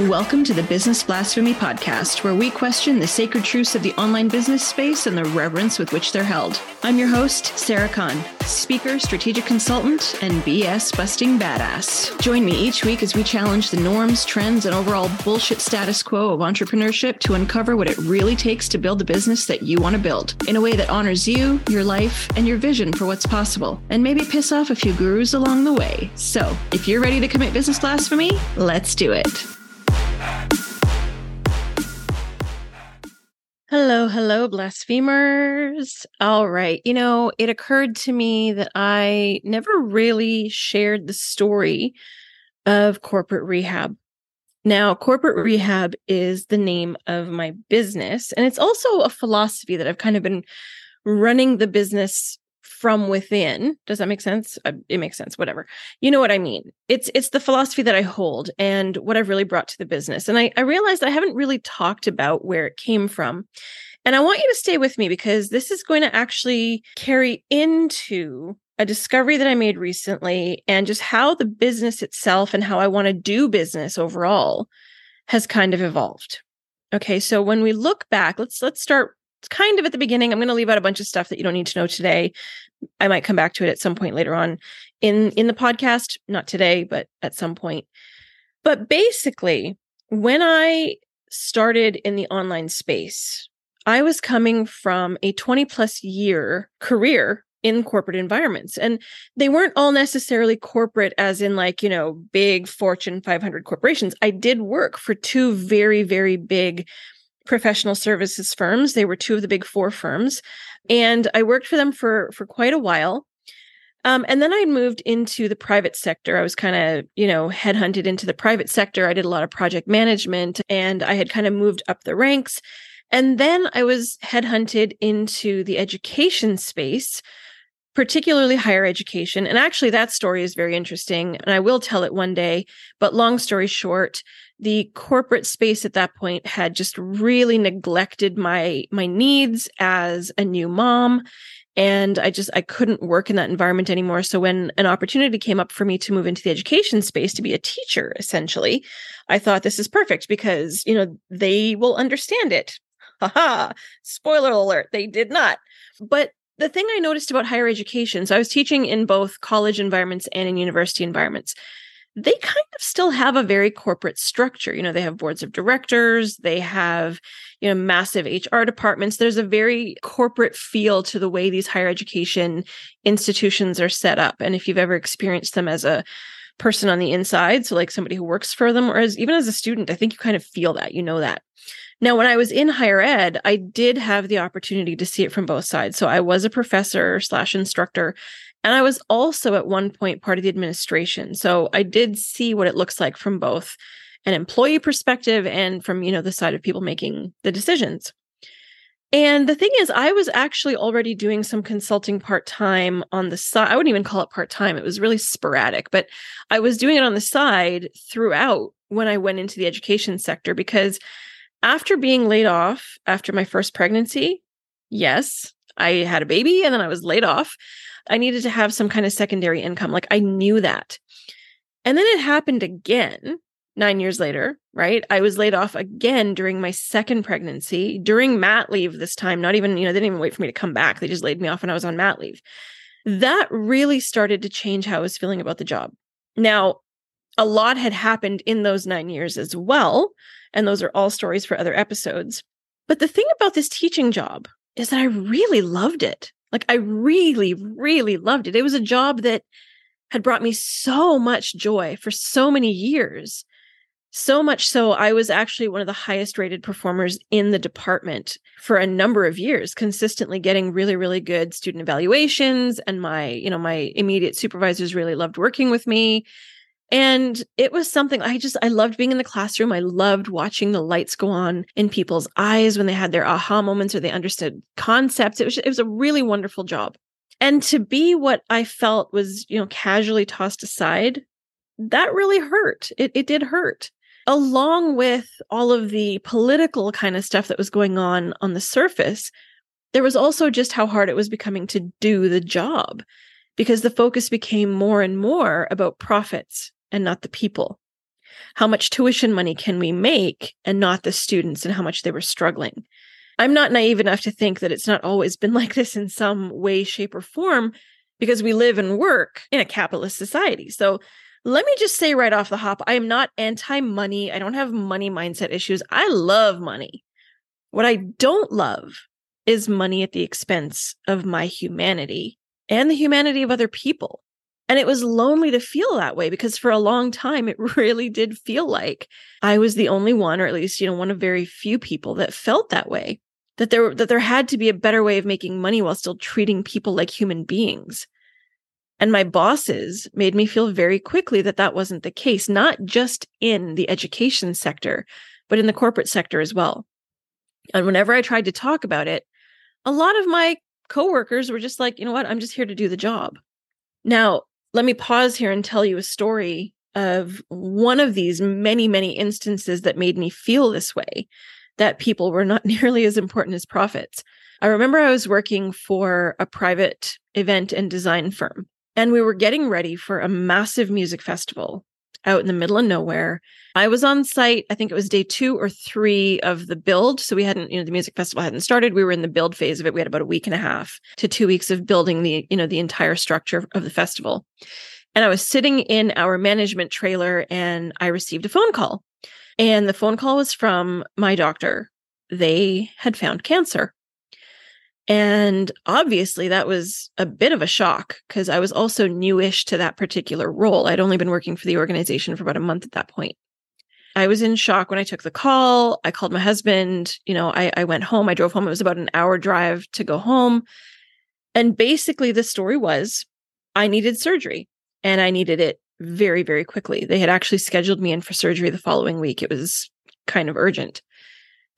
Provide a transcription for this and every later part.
Welcome to the Business Blasphemy Podcast, where we question the sacred truths of the online business space and the reverence with which they're held. I'm your host, Sarah Kahn, speaker, strategic consultant, and BS busting badass. Join me each week as we challenge the norms, trends, and overall bullshit status quo of entrepreneurship to uncover what it really takes to build the business that you want to build in a way that honors you, your life, and your vision for what's possible, and maybe piss off a few gurus along the way. So, if you're ready to commit business blasphemy, let's do it. Hello, hello, blasphemers. All right. You know, it occurred to me that I never really shared the story of corporate rehab. Now, corporate rehab is the name of my business, and it's also a philosophy that I've kind of been running the business from within. Does that make sense? Uh, it makes sense whatever. You know what i mean? It's it's the philosophy that i hold and what i've really brought to the business and i, I realized i haven't really talked about where it came from and i want you to stay with me because this is going to actually carry into a discovery that i made recently and just how the business itself and how i want to do business overall has kind of evolved. Okay so when we look back let's let's start kind of at the beginning. I'm going to leave out a bunch of stuff that you don't need to know today. I might come back to it at some point later on in in the podcast, not today, but at some point. But basically, when I started in the online space, I was coming from a 20 plus year career in corporate environments. And they weren't all necessarily corporate, as in, like, you know, big Fortune 500 corporations. I did work for two very, very big professional services firms. They were two of the big four firms. And I worked for them for, for quite a while. Um, and then I moved into the private sector. I was kind of, you know, headhunted into the private sector. I did a lot of project management and I had kind of moved up the ranks. And then I was headhunted into the education space, particularly higher education. And actually, that story is very interesting. And I will tell it one day. But long story short, the corporate space at that point had just really neglected my my needs as a new mom. And i just i couldn't work in that environment anymore. So when an opportunity came up for me to move into the education space to be a teacher essentially i thought this is perfect because you know they will understand it. Haha spoiler alert they did not. But the thing i noticed about higher education so i was teaching in both college environments and in university environments they kind of still have a very corporate structure. You know, they have boards of directors, they have, you know, massive HR departments. There's a very corporate feel to the way these higher education institutions are set up. And if you've ever experienced them as a person on the inside, so like somebody who works for them, or as even as a student, I think you kind of feel that, you know that. Now, when I was in higher ed, I did have the opportunity to see it from both sides. So I was a professor slash instructor and I was also at one point part of the administration. So I did see what it looks like from both an employee perspective and from, you know, the side of people making the decisions. And the thing is, I was actually already doing some consulting part time on the side. I wouldn't even call it part time, it was really sporadic, but I was doing it on the side throughout when I went into the education sector because after being laid off after my first pregnancy, yes, I had a baby and then I was laid off. I needed to have some kind of secondary income. Like I knew that. And then it happened again nine years later, right? I was laid off again during my second pregnancy, during mat leave this time. Not even, you know, they didn't even wait for me to come back. They just laid me off when I was on mat leave. That really started to change how I was feeling about the job. Now, a lot had happened in those nine years as well. And those are all stories for other episodes. But the thing about this teaching job is that I really loved it. Like I really, really loved it. It was a job that had brought me so much joy for so many years. So much so, I was actually one of the highest rated performers in the department for a number of years, consistently getting really, really good student evaluations. And my, you know, my immediate supervisors really loved working with me. And it was something I just, I loved being in the classroom. I loved watching the lights go on in people's eyes when they had their aha moments or they understood concepts. It was, it was a really wonderful job. And to be what I felt was, you know, casually tossed aside, that really hurt. It, it did hurt. Along with all of the political kind of stuff that was going on on the surface, there was also just how hard it was becoming to do the job because the focus became more and more about profits and not the people. How much tuition money can we make and not the students and how much they were struggling? I'm not naive enough to think that it's not always been like this in some way, shape, or form because we live and work in a capitalist society. So let me just say right off the hop I am not anti money. I don't have money mindset issues. I love money. What I don't love is money at the expense of my humanity and the humanity of other people. And it was lonely to feel that way because for a long time, it really did feel like I was the only one, or at least, you know, one of very few people that felt that way. That there, that there had to be a better way of making money while still treating people like human beings. And my bosses made me feel very quickly that that wasn't the case, not just in the education sector, but in the corporate sector as well. And whenever I tried to talk about it, a lot of my coworkers were just like, you know what, I'm just here to do the job. Now, let me pause here and tell you a story of one of these many, many instances that made me feel this way that people were not nearly as important as profits. I remember I was working for a private event and design firm, and we were getting ready for a massive music festival out in the middle of nowhere. I was on site, I think it was day two or three of the build. So we hadn't, you know, the music festival hadn't started. We were in the build phase of it. We had about a week and a half to two weeks of building the, you know, the entire structure of the festival. And I was sitting in our management trailer and I received a phone call. And the phone call was from my doctor. They had found cancer. And obviously, that was a bit of a shock because I was also newish to that particular role. I'd only been working for the organization for about a month at that point. I was in shock when I took the call. I called my husband. You know, I, I went home. I drove home. It was about an hour drive to go home. And basically, the story was I needed surgery and I needed it very, very quickly. They had actually scheduled me in for surgery the following week. It was kind of urgent.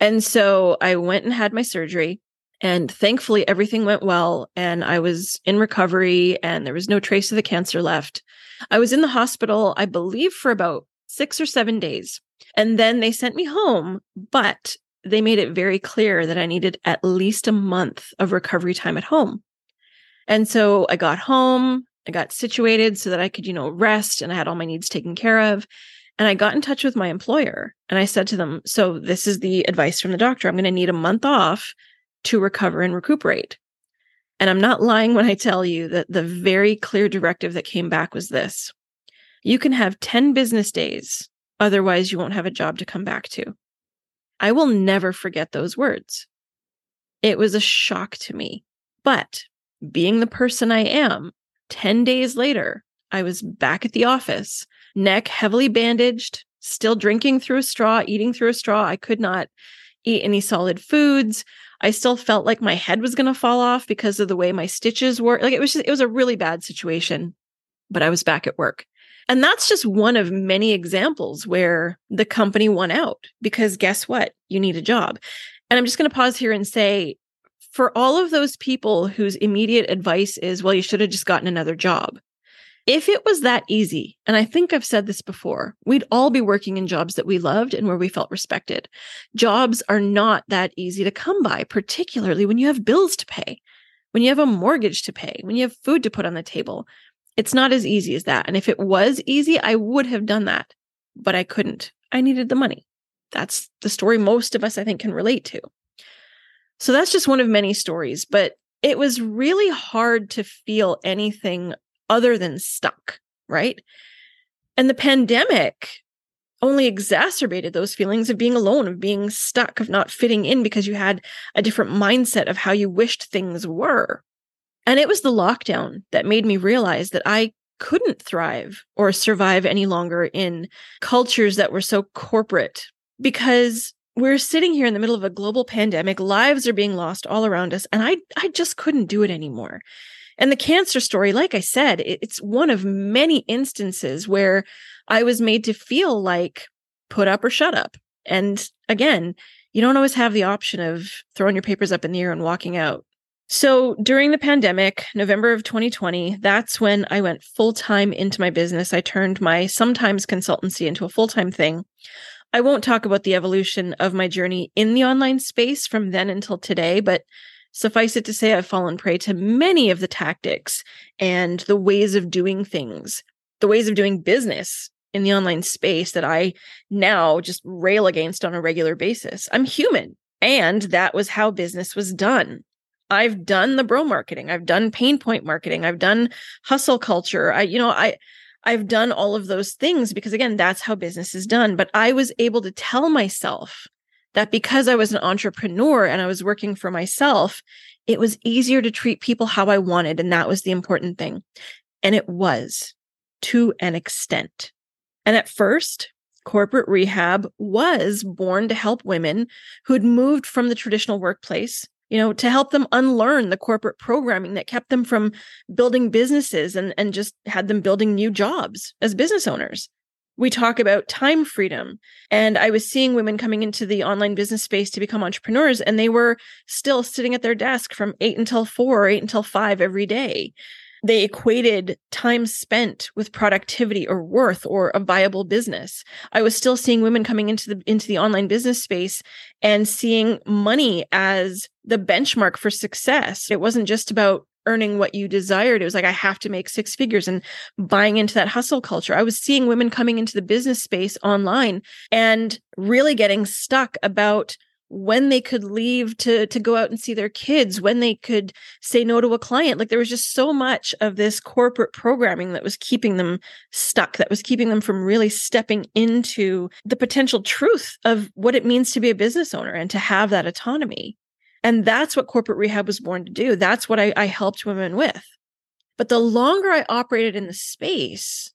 And so I went and had my surgery. And thankfully, everything went well. And I was in recovery and there was no trace of the cancer left. I was in the hospital, I believe, for about six or seven days. And then they sent me home, but they made it very clear that I needed at least a month of recovery time at home. And so I got home, I got situated so that I could, you know, rest and I had all my needs taken care of. And I got in touch with my employer and I said to them, So this is the advice from the doctor. I'm going to need a month off to recover and recuperate. And I'm not lying when I tell you that the very clear directive that came back was this you can have 10 business days, otherwise, you won't have a job to come back to. I will never forget those words. It was a shock to me. But being the person I am, 10 days later, I was back at the office, neck heavily bandaged, still drinking through a straw, eating through a straw. I could not eat any solid foods. I still felt like my head was going to fall off because of the way my stitches were. Like it was just, it was a really bad situation, but I was back at work. And that's just one of many examples where the company won out because guess what? You need a job. And I'm just going to pause here and say, for all of those people whose immediate advice is, well, you should have just gotten another job. If it was that easy, and I think I've said this before, we'd all be working in jobs that we loved and where we felt respected. Jobs are not that easy to come by, particularly when you have bills to pay, when you have a mortgage to pay, when you have food to put on the table. It's not as easy as that. And if it was easy, I would have done that, but I couldn't. I needed the money. That's the story most of us, I think, can relate to. So that's just one of many stories, but it was really hard to feel anything other than stuck, right? And the pandemic only exacerbated those feelings of being alone, of being stuck, of not fitting in because you had a different mindset of how you wished things were. And it was the lockdown that made me realize that I couldn't thrive or survive any longer in cultures that were so corporate because we're sitting here in the middle of a global pandemic lives are being lost all around us and i i just couldn't do it anymore and the cancer story, like I said, it's one of many instances where I was made to feel like put up or shut up. And again, you don't always have the option of throwing your papers up in the air and walking out. So during the pandemic, November of 2020, that's when I went full time into my business. I turned my sometimes consultancy into a full time thing. I won't talk about the evolution of my journey in the online space from then until today, but Suffice it to say, I've fallen prey to many of the tactics and the ways of doing things, the ways of doing business in the online space that I now just rail against on a regular basis. I'm human. And that was how business was done. I've done the bro marketing. I've done pain point marketing. I've done hustle culture. I, you know, I, I've done all of those things because again, that's how business is done. But I was able to tell myself that because I was an entrepreneur and I was working for myself, it was easier to treat people how I wanted. And that was the important thing. And it was to an extent. And at first, corporate rehab was born to help women who'd moved from the traditional workplace you know to help them unlearn the corporate programming that kept them from building businesses and and just had them building new jobs as business owners we talk about time freedom. And i was seeing women coming into the online business space to become entrepreneurs and they were still sitting at their desk from 8 until 4 or 8 until 5 every day. They equated time spent with productivity or worth or a viable business. I was still seeing women coming into the into the online business space and seeing money as the benchmark for success. It wasn't just about earning what you desired. It was like i have to make six figures and buying into that hustle culture. I was seeing women coming into the business space online and really getting stuck about when they could leave to to go out and see their kids when they could say no to a client. Like there was just so much of this corporate programming that was keeping them stuck that was keeping them from really stepping into the potential truth of what it means to be a business owner and to have that autonomy and that's what corporate rehab was born to do that's what i, I helped women with but the longer i operated in the space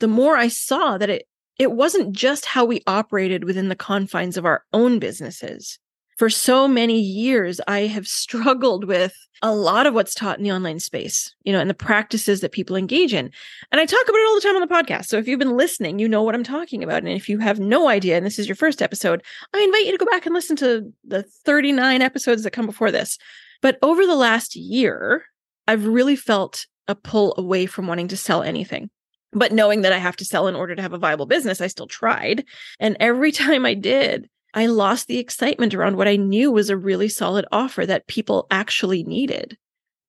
the more i saw that it it wasn't just how we operated within the confines of our own businesses. For so many years, I have struggled with a lot of what's taught in the online space, you know, and the practices that people engage in. And I talk about it all the time on the podcast. So if you've been listening, you know what I'm talking about. And if you have no idea, and this is your first episode, I invite you to go back and listen to the 39 episodes that come before this. But over the last year, I've really felt a pull away from wanting to sell anything. But knowing that I have to sell in order to have a viable business, I still tried. And every time I did, I lost the excitement around what I knew was a really solid offer that people actually needed.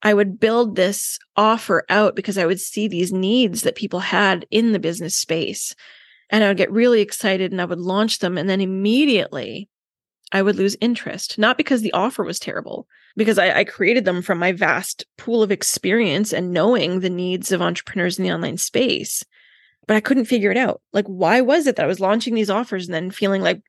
I would build this offer out because I would see these needs that people had in the business space. And I would get really excited and I would launch them. And then immediately I would lose interest, not because the offer was terrible, because I, I, created them from my vast pool of experience and knowing the needs of entrepreneurs in the online space. But I couldn't figure it out. Like, why was it that I was launching these offers and then feeling like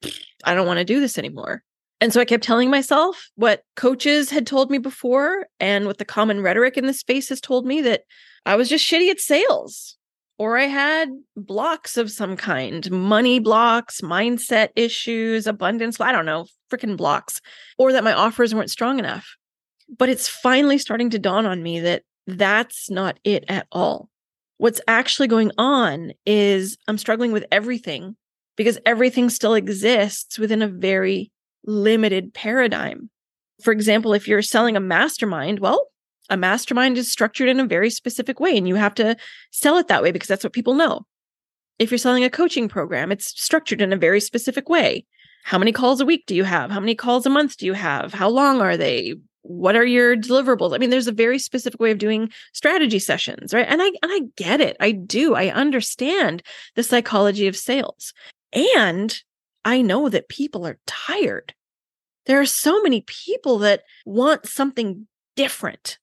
I don't want to do this anymore? And so I kept telling myself what coaches had told me before and what the common rhetoric in the space has told me that I was just shitty at sales or I had blocks of some kind money blocks, mindset issues, abundance, I don't know, freaking blocks, or that my offers weren't strong enough. But it's finally starting to dawn on me that that's not it at all. What's actually going on is I'm struggling with everything because everything still exists within a very limited paradigm. For example, if you're selling a mastermind, well, a mastermind is structured in a very specific way and you have to sell it that way because that's what people know. If you're selling a coaching program, it's structured in a very specific way. How many calls a week do you have? How many calls a month do you have? How long are they? What are your deliverables? I mean, there's a very specific way of doing strategy sessions, right? And I and I get it. I do. I understand the psychology of sales. And I know that people are tired. There are so many people that want something different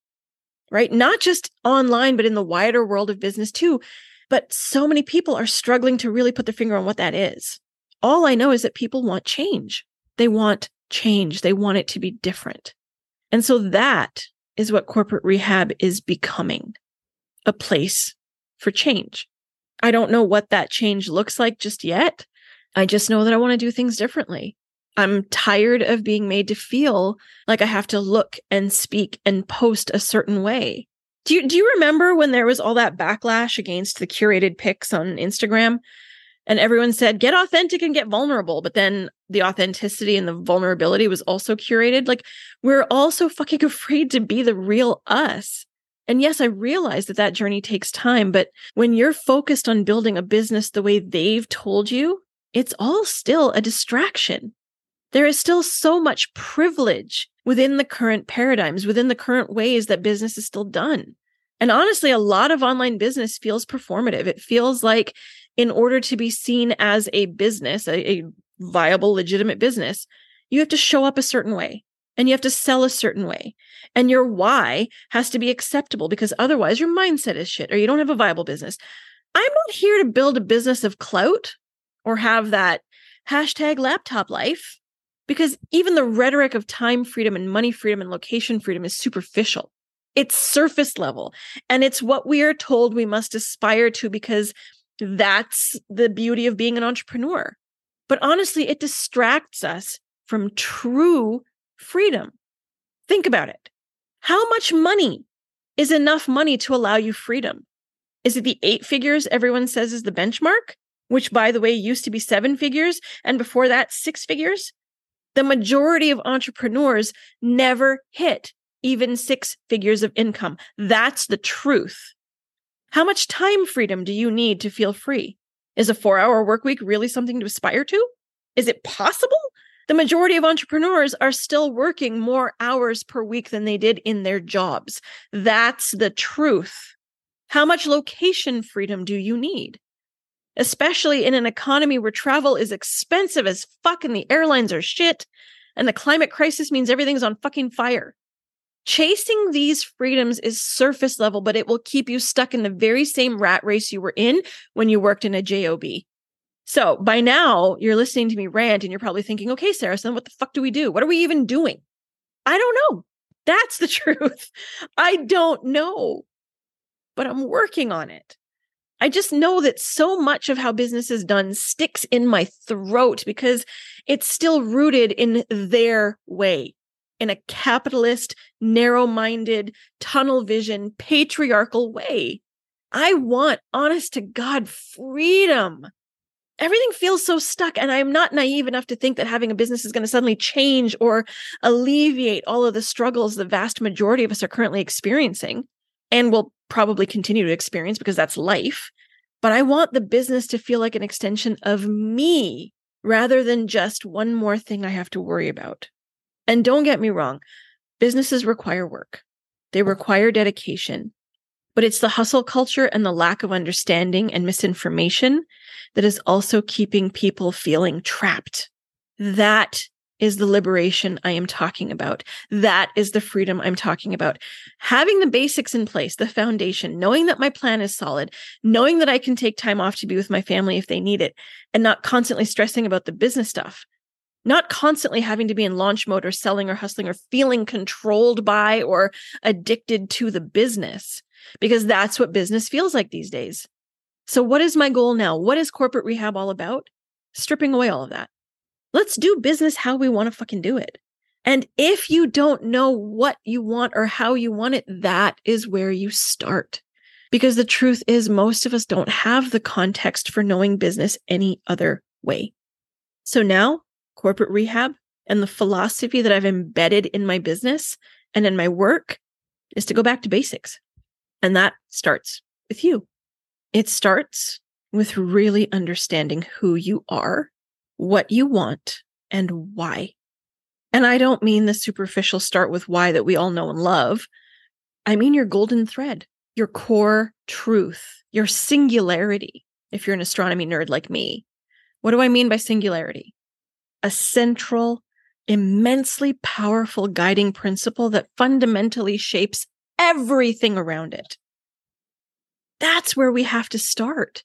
right? Not just online, but in the wider world of business too. But so many people are struggling to really put their finger on what that is. All I know is that people want change. They want change. They want it to be different. And so that is what corporate rehab is becoming a place for change. I don't know what that change looks like just yet. I just know that I want to do things differently. I'm tired of being made to feel like I have to look and speak and post a certain way. Do you do you remember when there was all that backlash against the curated pics on Instagram? And everyone said, get authentic and get vulnerable. But then the authenticity and the vulnerability was also curated. Like, we're all so fucking afraid to be the real us. And yes, I realize that that journey takes time. But when you're focused on building a business the way they've told you, it's all still a distraction there is still so much privilege within the current paradigms, within the current ways that business is still done. And honestly, a lot of online business feels performative. It feels like in order to be seen as a business, a, a viable, legitimate business, you have to show up a certain way and you have to sell a certain way. And your why has to be acceptable because otherwise your mindset is shit or you don't have a viable business. I'm not here to build a business of clout or have that hashtag laptop life because even the rhetoric of time freedom and money freedom and location freedom is superficial. It's surface level and it's what we are told we must aspire to because that's the beauty of being an entrepreneur. But honestly, it distracts us from true freedom. Think about it. How much money is enough money to allow you freedom? Is it the eight figures everyone says is the benchmark, which by the way used to be seven figures and before that six figures? The majority of entrepreneurs never hit even six figures of income. That's the truth. How much time freedom do you need to feel free? Is a four hour work week really something to aspire to? Is it possible? The majority of entrepreneurs are still working more hours per week than they did in their jobs. That's the truth. How much location freedom do you need? Especially in an economy where travel is expensive as fuck and the airlines are shit and the climate crisis means everything's on fucking fire. Chasing these freedoms is surface level, but it will keep you stuck in the very same rat race you were in when you worked in a JOB. So by now, you're listening to me rant and you're probably thinking, okay, Sarah, so what the fuck do we do? What are we even doing? I don't know. That's the truth. I don't know, but I'm working on it. I just know that so much of how business is done sticks in my throat because it's still rooted in their way in a capitalist, narrow minded, tunnel vision, patriarchal way. I want, honest to God, freedom. Everything feels so stuck, and I'm not naive enough to think that having a business is going to suddenly change or alleviate all of the struggles the vast majority of us are currently experiencing and will probably continue to experience because that's life. But I want the business to feel like an extension of me rather than just one more thing I have to worry about. And don't get me wrong, businesses require work, they require dedication, but it's the hustle culture and the lack of understanding and misinformation that is also keeping people feeling trapped. That is the liberation I am talking about. That is the freedom I'm talking about. Having the basics in place, the foundation, knowing that my plan is solid, knowing that I can take time off to be with my family if they need it, and not constantly stressing about the business stuff not constantly having to be in launch mode or selling or hustling or feeling controlled by or addicted to the business, because that's what business feels like these days. So, what is my goal now? What is corporate rehab all about? Stripping away all of that. Let's do business how we want to fucking do it. And if you don't know what you want or how you want it, that is where you start. Because the truth is, most of us don't have the context for knowing business any other way. So now corporate rehab and the philosophy that I've embedded in my business and in my work is to go back to basics. And that starts with you. It starts with really understanding who you are, what you want, and why. And I don't mean the superficial start with why that we all know and love. I mean your golden thread, your core truth, your singularity. If you're an astronomy nerd like me, what do I mean by singularity? A central, immensely powerful guiding principle that fundamentally shapes everything around it. That's where we have to start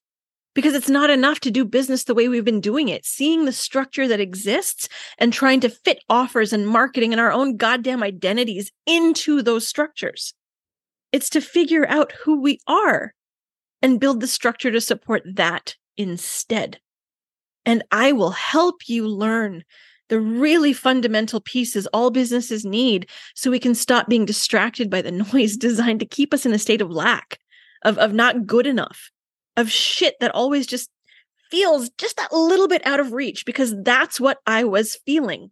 because it's not enough to do business the way we've been doing it, seeing the structure that exists and trying to fit offers and marketing and our own goddamn identities into those structures. It's to figure out who we are and build the structure to support that instead and I will help you learn the really fundamental pieces all businesses need so we can stop being distracted by the noise designed to keep us in a state of lack, of, of not good enough, of shit that always just feels just that little bit out of reach because that's what I was feeling.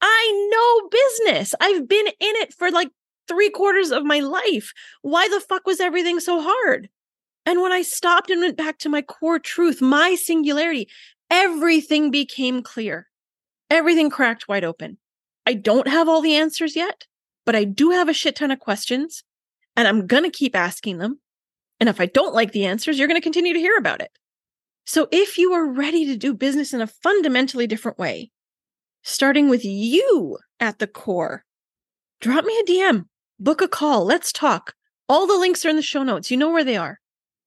I know business. I've been in it for like three quarters of my life. Why the fuck was everything so hard? And when I stopped and went back to my core truth, my singularity, everything became clear. Everything cracked wide open. I don't have all the answers yet, but I do have a shit ton of questions and I'm going to keep asking them. And if I don't like the answers, you're going to continue to hear about it. So if you are ready to do business in a fundamentally different way, starting with you at the core, drop me a DM, book a call, let's talk. All the links are in the show notes. You know where they are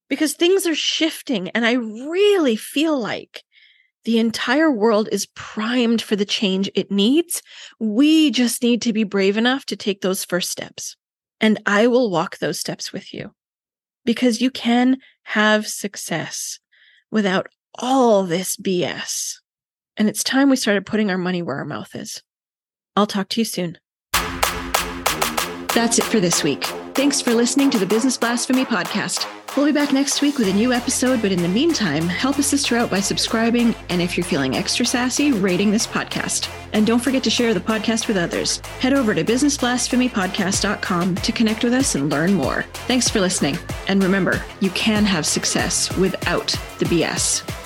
because things are shifting. And I really feel like the entire world is primed for the change it needs. We just need to be brave enough to take those first steps. And I will walk those steps with you because you can have success without all this BS. And it's time we started putting our money where our mouth is. I'll talk to you soon. That's it for this week. Thanks for listening to the Business Blasphemy Podcast. We'll be back next week with a new episode, but in the meantime, help a sister out by subscribing and if you're feeling extra sassy, rating this podcast. And don't forget to share the podcast with others. Head over to businessblasphemypodcast.com to connect with us and learn more. Thanks for listening. And remember, you can have success without the BS.